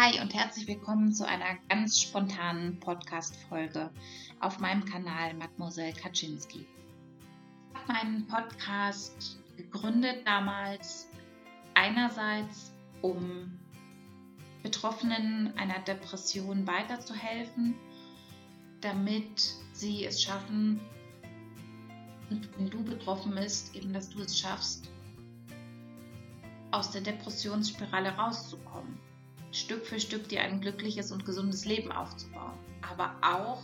Hi und herzlich willkommen zu einer ganz spontanen Podcast-Folge auf meinem Kanal Mademoiselle Kaczynski. Ich habe meinen Podcast gegründet damals einerseits, um Betroffenen einer Depression weiterzuhelfen, damit sie es schaffen, wenn du betroffen bist, eben dass du es schaffst, aus der Depressionsspirale rauszukommen. Stück für Stück dir ein glückliches und gesundes Leben aufzubauen. Aber auch,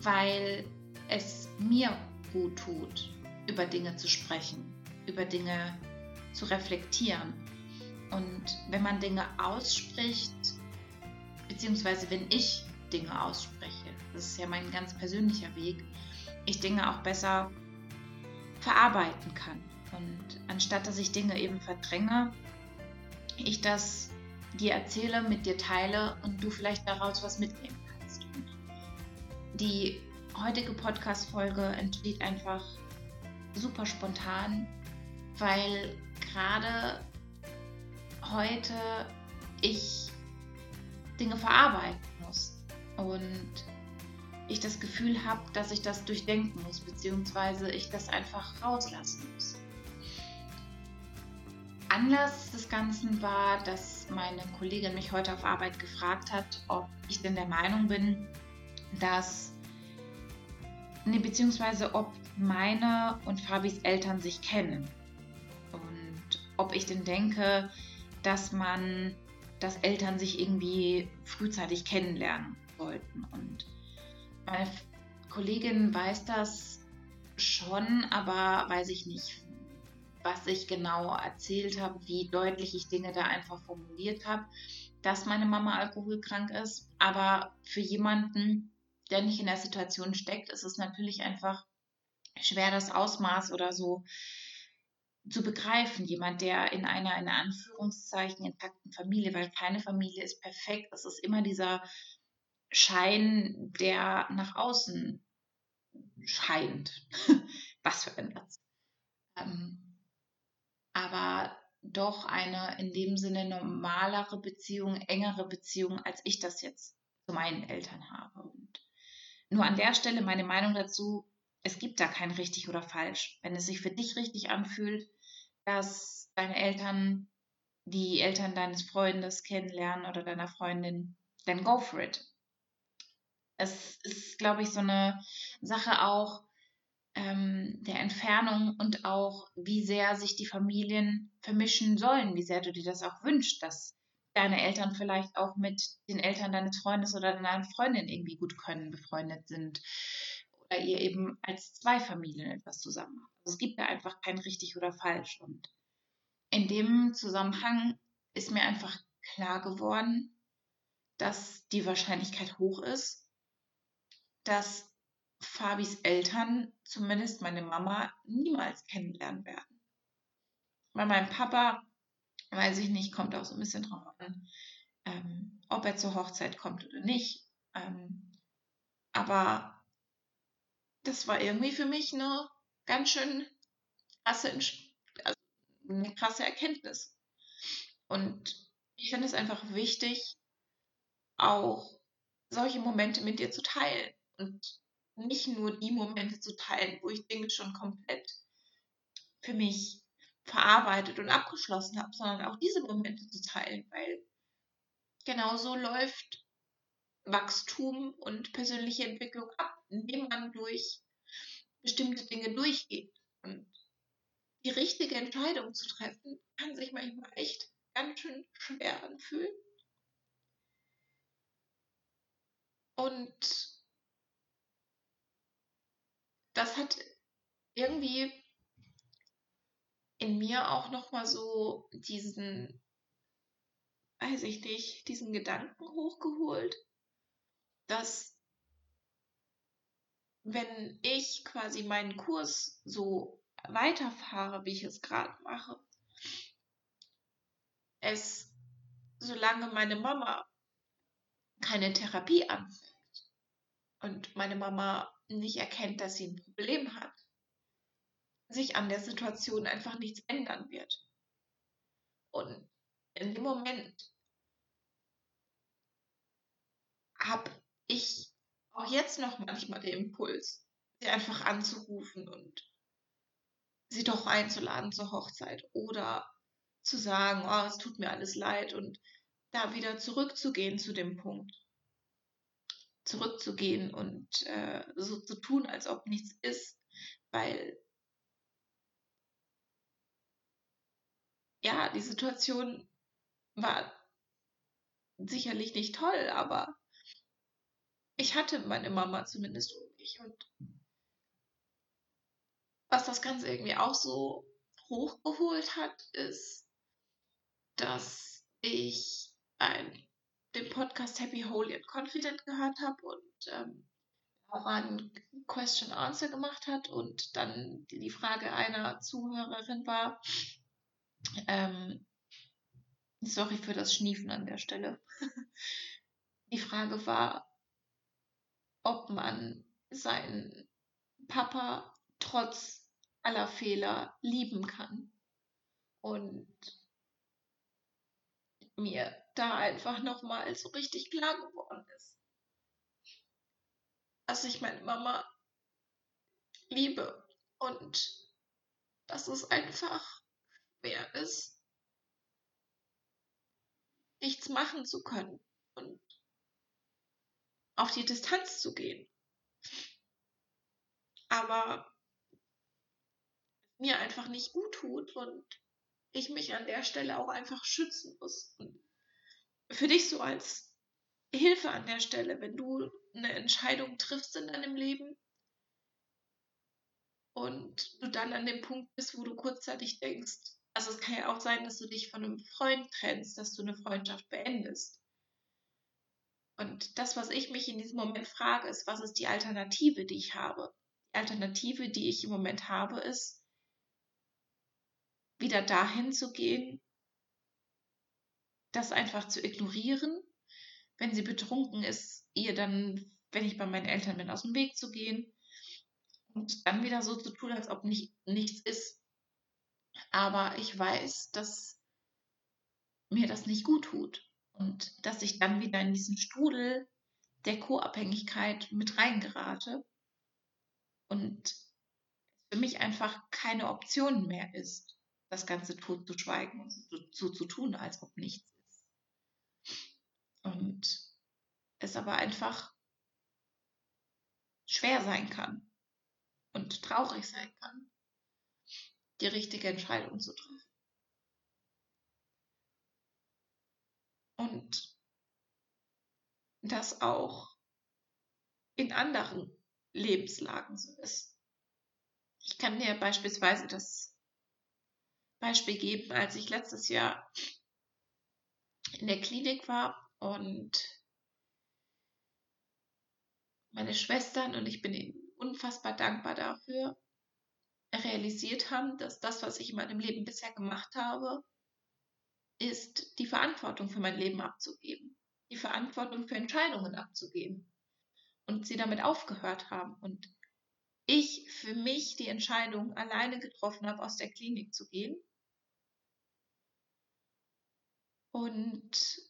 weil es mir gut tut, über Dinge zu sprechen, über Dinge zu reflektieren. Und wenn man Dinge ausspricht, beziehungsweise wenn ich Dinge ausspreche, das ist ja mein ganz persönlicher Weg, ich Dinge auch besser verarbeiten kann. Und anstatt dass ich Dinge eben verdränge, ich das dir erzähle, mit dir teile und du vielleicht daraus was mitnehmen kannst. Die heutige Podcast-Folge entsteht einfach super spontan, weil gerade heute ich Dinge verarbeiten muss und ich das Gefühl habe, dass ich das durchdenken muss, beziehungsweise ich das einfach rauslassen muss. Anlass des Ganzen war, dass meine Kollegin mich heute auf Arbeit gefragt hat, ob ich denn der Meinung bin, dass, ne, beziehungsweise ob meine und Fabis Eltern sich kennen und ob ich denn denke, dass man, dass Eltern sich irgendwie frühzeitig kennenlernen sollten. Und meine Kollegin weiß das schon, aber weiß ich nicht, was ich genau erzählt habe, wie deutlich ich Dinge da einfach formuliert habe, dass meine Mama alkoholkrank ist. Aber für jemanden, der nicht in der Situation steckt, ist es natürlich einfach schwer, das Ausmaß oder so zu begreifen. Jemand, der in einer, in Anführungszeichen, intakten Familie, weil keine Familie ist perfekt, es ist immer dieser Schein, der nach außen scheint. Was für ein Satz. Aber doch eine in dem Sinne normalere Beziehung, engere Beziehung, als ich das jetzt zu meinen Eltern habe. Und nur an der Stelle meine Meinung dazu, es gibt da kein richtig oder falsch. Wenn es sich für dich richtig anfühlt, dass deine Eltern die Eltern deines Freundes kennenlernen oder deiner Freundin, dann go for it. Es ist, glaube ich, so eine Sache auch, ähm, der Entfernung und auch, wie sehr sich die Familien vermischen sollen, wie sehr du dir das auch wünschst, dass deine Eltern vielleicht auch mit den Eltern deines Freundes oder deiner Freundin irgendwie gut können, befreundet sind oder ihr eben als zwei Familien etwas zusammen macht. Also es gibt da einfach kein richtig oder falsch und in dem Zusammenhang ist mir einfach klar geworden, dass die Wahrscheinlichkeit hoch ist, dass Fabis Eltern, zumindest meine Mama, niemals kennenlernen werden. Bei meinem Papa, weiß ich nicht, kommt auch so ein bisschen drauf an, ähm, ob er zur Hochzeit kommt oder nicht. Ähm, aber das war irgendwie für mich eine ganz schön krasse, also eine krasse Erkenntnis. Und ich finde es einfach wichtig, auch solche Momente mit dir zu teilen. Und nicht nur die Momente zu teilen, wo ich Dinge schon komplett für mich verarbeitet und abgeschlossen habe, sondern auch diese Momente zu teilen, weil genau so läuft Wachstum und persönliche Entwicklung ab, indem man durch bestimmte Dinge durchgeht. Und die richtige Entscheidung zu treffen, kann sich manchmal echt ganz schön schwer anfühlen. Und das hat irgendwie in mir auch nochmal so diesen, weiß ich nicht, diesen Gedanken hochgeholt, dass wenn ich quasi meinen Kurs so weiterfahre, wie ich es gerade mache, es, solange meine Mama keine Therapie anfängt und meine Mama nicht erkennt, dass sie ein Problem hat, sich an der Situation einfach nichts ändern wird. Und in dem Moment, habe ich auch jetzt noch manchmal den Impuls, sie einfach anzurufen und sie doch einzuladen zur Hochzeit oder zu sagen, oh, es tut mir alles leid und da wieder zurückzugehen zu dem Punkt. Zurückzugehen und äh, so zu tun, als ob nichts ist, weil ja, die Situation war sicherlich nicht toll, aber ich hatte meine Mama zumindest um mich und was das Ganze irgendwie auch so hochgeholt hat, ist, dass ich ein, den Podcast Happy, Holy and Confident gehört habe und ähm, auch ein Question Answer gemacht hat und dann die Frage einer Zuhörerin war, ähm, sorry für das Schniefen an der Stelle. die Frage war, ob man seinen Papa trotz aller Fehler lieben kann. Und mir da einfach nochmal so richtig klar geworden ist, dass ich meine Mama liebe und dass es einfach schwer ist, nichts machen zu können und auf die Distanz zu gehen. Aber mir einfach nicht gut tut und ich mich an der Stelle auch einfach schützen muss. Und für dich so als Hilfe an der Stelle, wenn du eine Entscheidung triffst in deinem Leben und du dann an dem Punkt bist, wo du kurzzeitig denkst, also es kann ja auch sein, dass du dich von einem Freund trennst, dass du eine Freundschaft beendest. Und das, was ich mich in diesem Moment frage, ist, was ist die Alternative, die ich habe? Die Alternative, die ich im Moment habe, ist, wieder dahin zu gehen, das einfach zu ignorieren. Wenn sie betrunken ist, ihr dann, wenn ich bei meinen Eltern bin, aus dem Weg zu gehen und dann wieder so zu tun, als ob nicht, nichts ist. Aber ich weiß, dass mir das nicht gut tut und dass ich dann wieder in diesen Strudel der Co-Abhängigkeit mit reingerate und für mich einfach keine Option mehr ist, das Ganze totzuschweigen und so, so zu tun, als ob nichts ist. Und es aber einfach schwer sein kann und traurig sein kann, die richtige Entscheidung zu treffen. Und das auch in anderen Lebenslagen so ist. Ich kann dir beispielsweise das Beispiel geben, als ich letztes Jahr in der Klinik war und meine Schwestern und ich bin ihnen unfassbar dankbar dafür, realisiert haben, dass das, was ich in meinem Leben bisher gemacht habe, ist die Verantwortung für mein Leben abzugeben, die Verantwortung für Entscheidungen abzugeben und sie damit aufgehört haben und ich für mich die Entscheidung alleine getroffen habe, aus der Klinik zu gehen. Und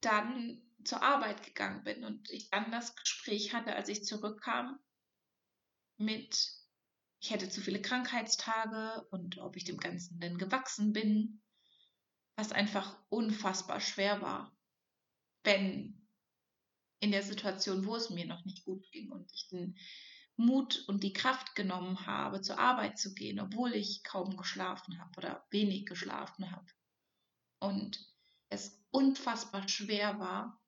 dann zur Arbeit gegangen bin und ich dann das Gespräch hatte, als ich zurückkam, mit ich hätte zu viele Krankheitstage und ob ich dem Ganzen denn gewachsen bin, was einfach unfassbar schwer war, wenn in der Situation, wo es mir noch nicht gut ging und ich den Mut und die Kraft genommen habe, zur Arbeit zu gehen, obwohl ich kaum geschlafen habe oder wenig geschlafen habe. Und es unfassbar schwer war,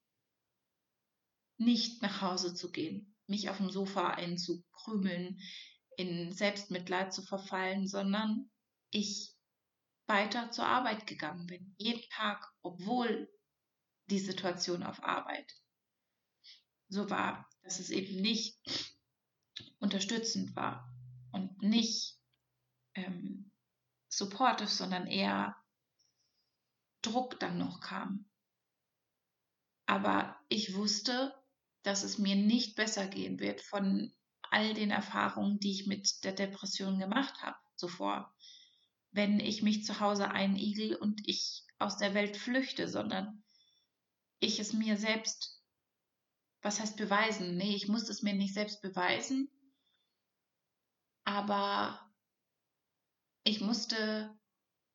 nicht nach Hause zu gehen, mich auf dem Sofa einzukrümeln, in Selbstmitleid zu verfallen, sondern ich weiter zur Arbeit gegangen bin. Jeden Tag, obwohl die Situation auf Arbeit so war, dass es eben nicht unterstützend war und nicht ähm, supportive, sondern eher Druck dann noch kam. Aber ich wusste, dass es mir nicht besser gehen wird von all den Erfahrungen, die ich mit der Depression gemacht habe zuvor, wenn ich mich zu Hause einigel und ich aus der Welt flüchte, sondern ich es mir selbst, was heißt beweisen? Nee, ich musste es mir nicht selbst beweisen, aber ich musste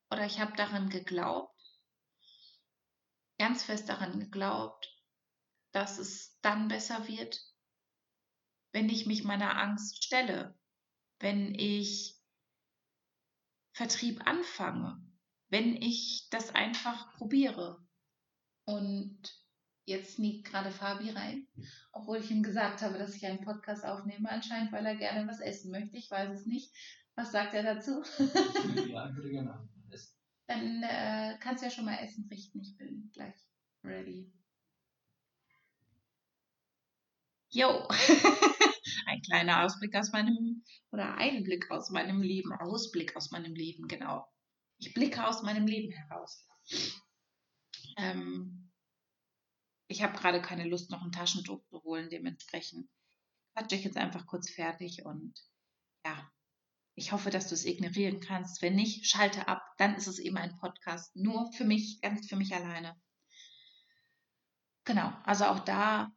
oder ich habe daran geglaubt, ganz fest daran geglaubt, dass es dann besser wird, wenn ich mich meiner Angst stelle, wenn ich Vertrieb anfange, wenn ich das einfach probiere. Und jetzt sneakt gerade Fabi rein, obwohl ich ihm gesagt habe, dass ich einen Podcast aufnehme, anscheinend, weil er gerne was essen möchte. Ich weiß es nicht. Was sagt er dazu? ja, ich würde gerne essen. Dann äh, kannst du ja schon mal Essen richten. Ich bin gleich ready. Jo, ein kleiner Ausblick aus meinem, oder Einblick aus meinem Leben, Ausblick aus meinem Leben, genau. Ich blicke aus meinem Leben heraus. Ähm, ich habe gerade keine Lust, noch ein Taschentuch zu holen, dementsprechend quatsche ich jetzt einfach kurz fertig und ja, ich hoffe, dass du es ignorieren kannst. Wenn nicht, schalte ab, dann ist es eben ein Podcast, nur für mich, ganz für mich alleine. Genau, also auch da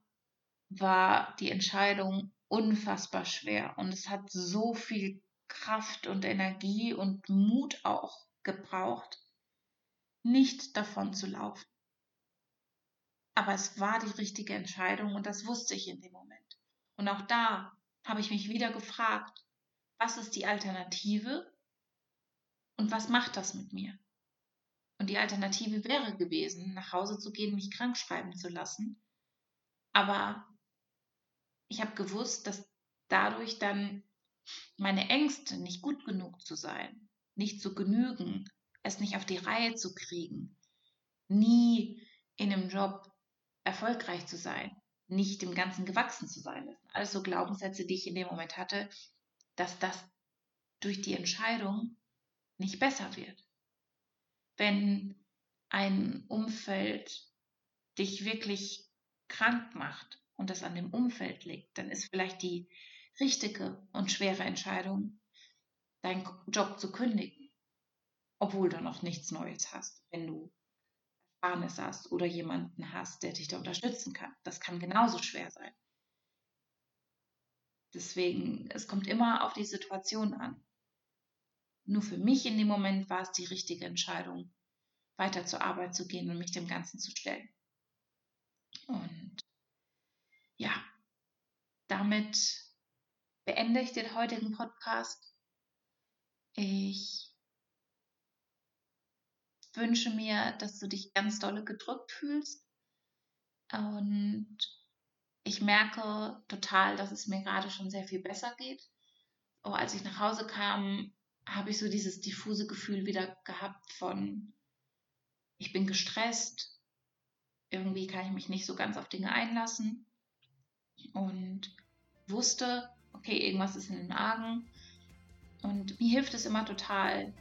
war die Entscheidung unfassbar schwer und es hat so viel Kraft und Energie und Mut auch gebraucht, nicht davon zu laufen. Aber es war die richtige Entscheidung und das wusste ich in dem Moment. Und auch da habe ich mich wieder gefragt, was ist die Alternative und was macht das mit mir? Und die Alternative wäre gewesen, nach Hause zu gehen, mich krank schreiben zu lassen. Aber ich habe gewusst, dass dadurch dann meine Ängste, nicht gut genug zu sein, nicht zu genügen, es nicht auf die Reihe zu kriegen, nie in einem Job erfolgreich zu sein, nicht dem Ganzen gewachsen zu sein. Das sind alles so Glaubenssätze, die ich in dem Moment hatte, dass das durch die Entscheidung nicht besser wird wenn ein Umfeld dich wirklich krank macht und das an dem Umfeld liegt, dann ist vielleicht die richtige und schwere Entscheidung, deinen Job zu kündigen, obwohl du noch nichts Neues hast, wenn du Ersparnis hast oder jemanden hast, der dich da unterstützen kann. Das kann genauso schwer sein. Deswegen, es kommt immer auf die Situation an. Nur für mich in dem Moment war es die richtige Entscheidung, weiter zur Arbeit zu gehen und mich dem Ganzen zu stellen. Und ja, damit beende ich den heutigen Podcast. Ich wünsche mir, dass du dich ganz dolle gedrückt fühlst. Und ich merke total, dass es mir gerade schon sehr viel besser geht. Oh, als ich nach Hause kam, habe ich so dieses diffuse Gefühl wieder gehabt von, ich bin gestresst, irgendwie kann ich mich nicht so ganz auf Dinge einlassen und wusste, okay, irgendwas ist in den Argen. Und mir hilft es immer total,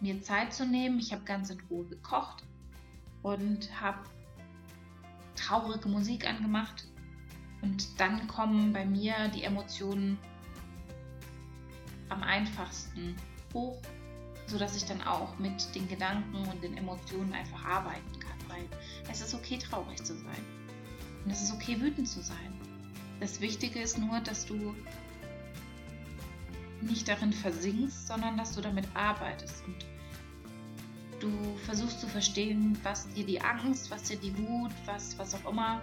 mir Zeit zu nehmen. Ich habe ganz in Ruhe gekocht und habe traurige Musik angemacht. Und dann kommen bei mir die Emotionen am einfachsten hoch, sodass ich dann auch mit den Gedanken und den Emotionen einfach arbeiten kann, weil es ist okay, traurig zu sein. Und es ist okay, wütend zu sein. Das Wichtige ist nur, dass du nicht darin versinkst, sondern dass du damit arbeitest und du versuchst zu verstehen, was dir die Angst, was dir die Wut, was, was auch immer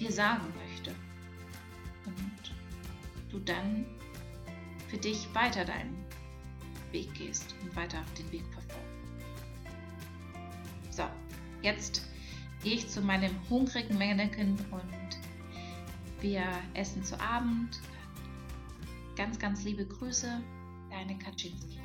dir sagen möchte. Und du dann für dich weiter deinen Weg gehst und weiter den Weg verfolgst. So, jetzt gehe ich zu meinem hungrigen Mannequin und wir essen zu Abend. Ganz, ganz liebe Grüße, deine Kaczynski.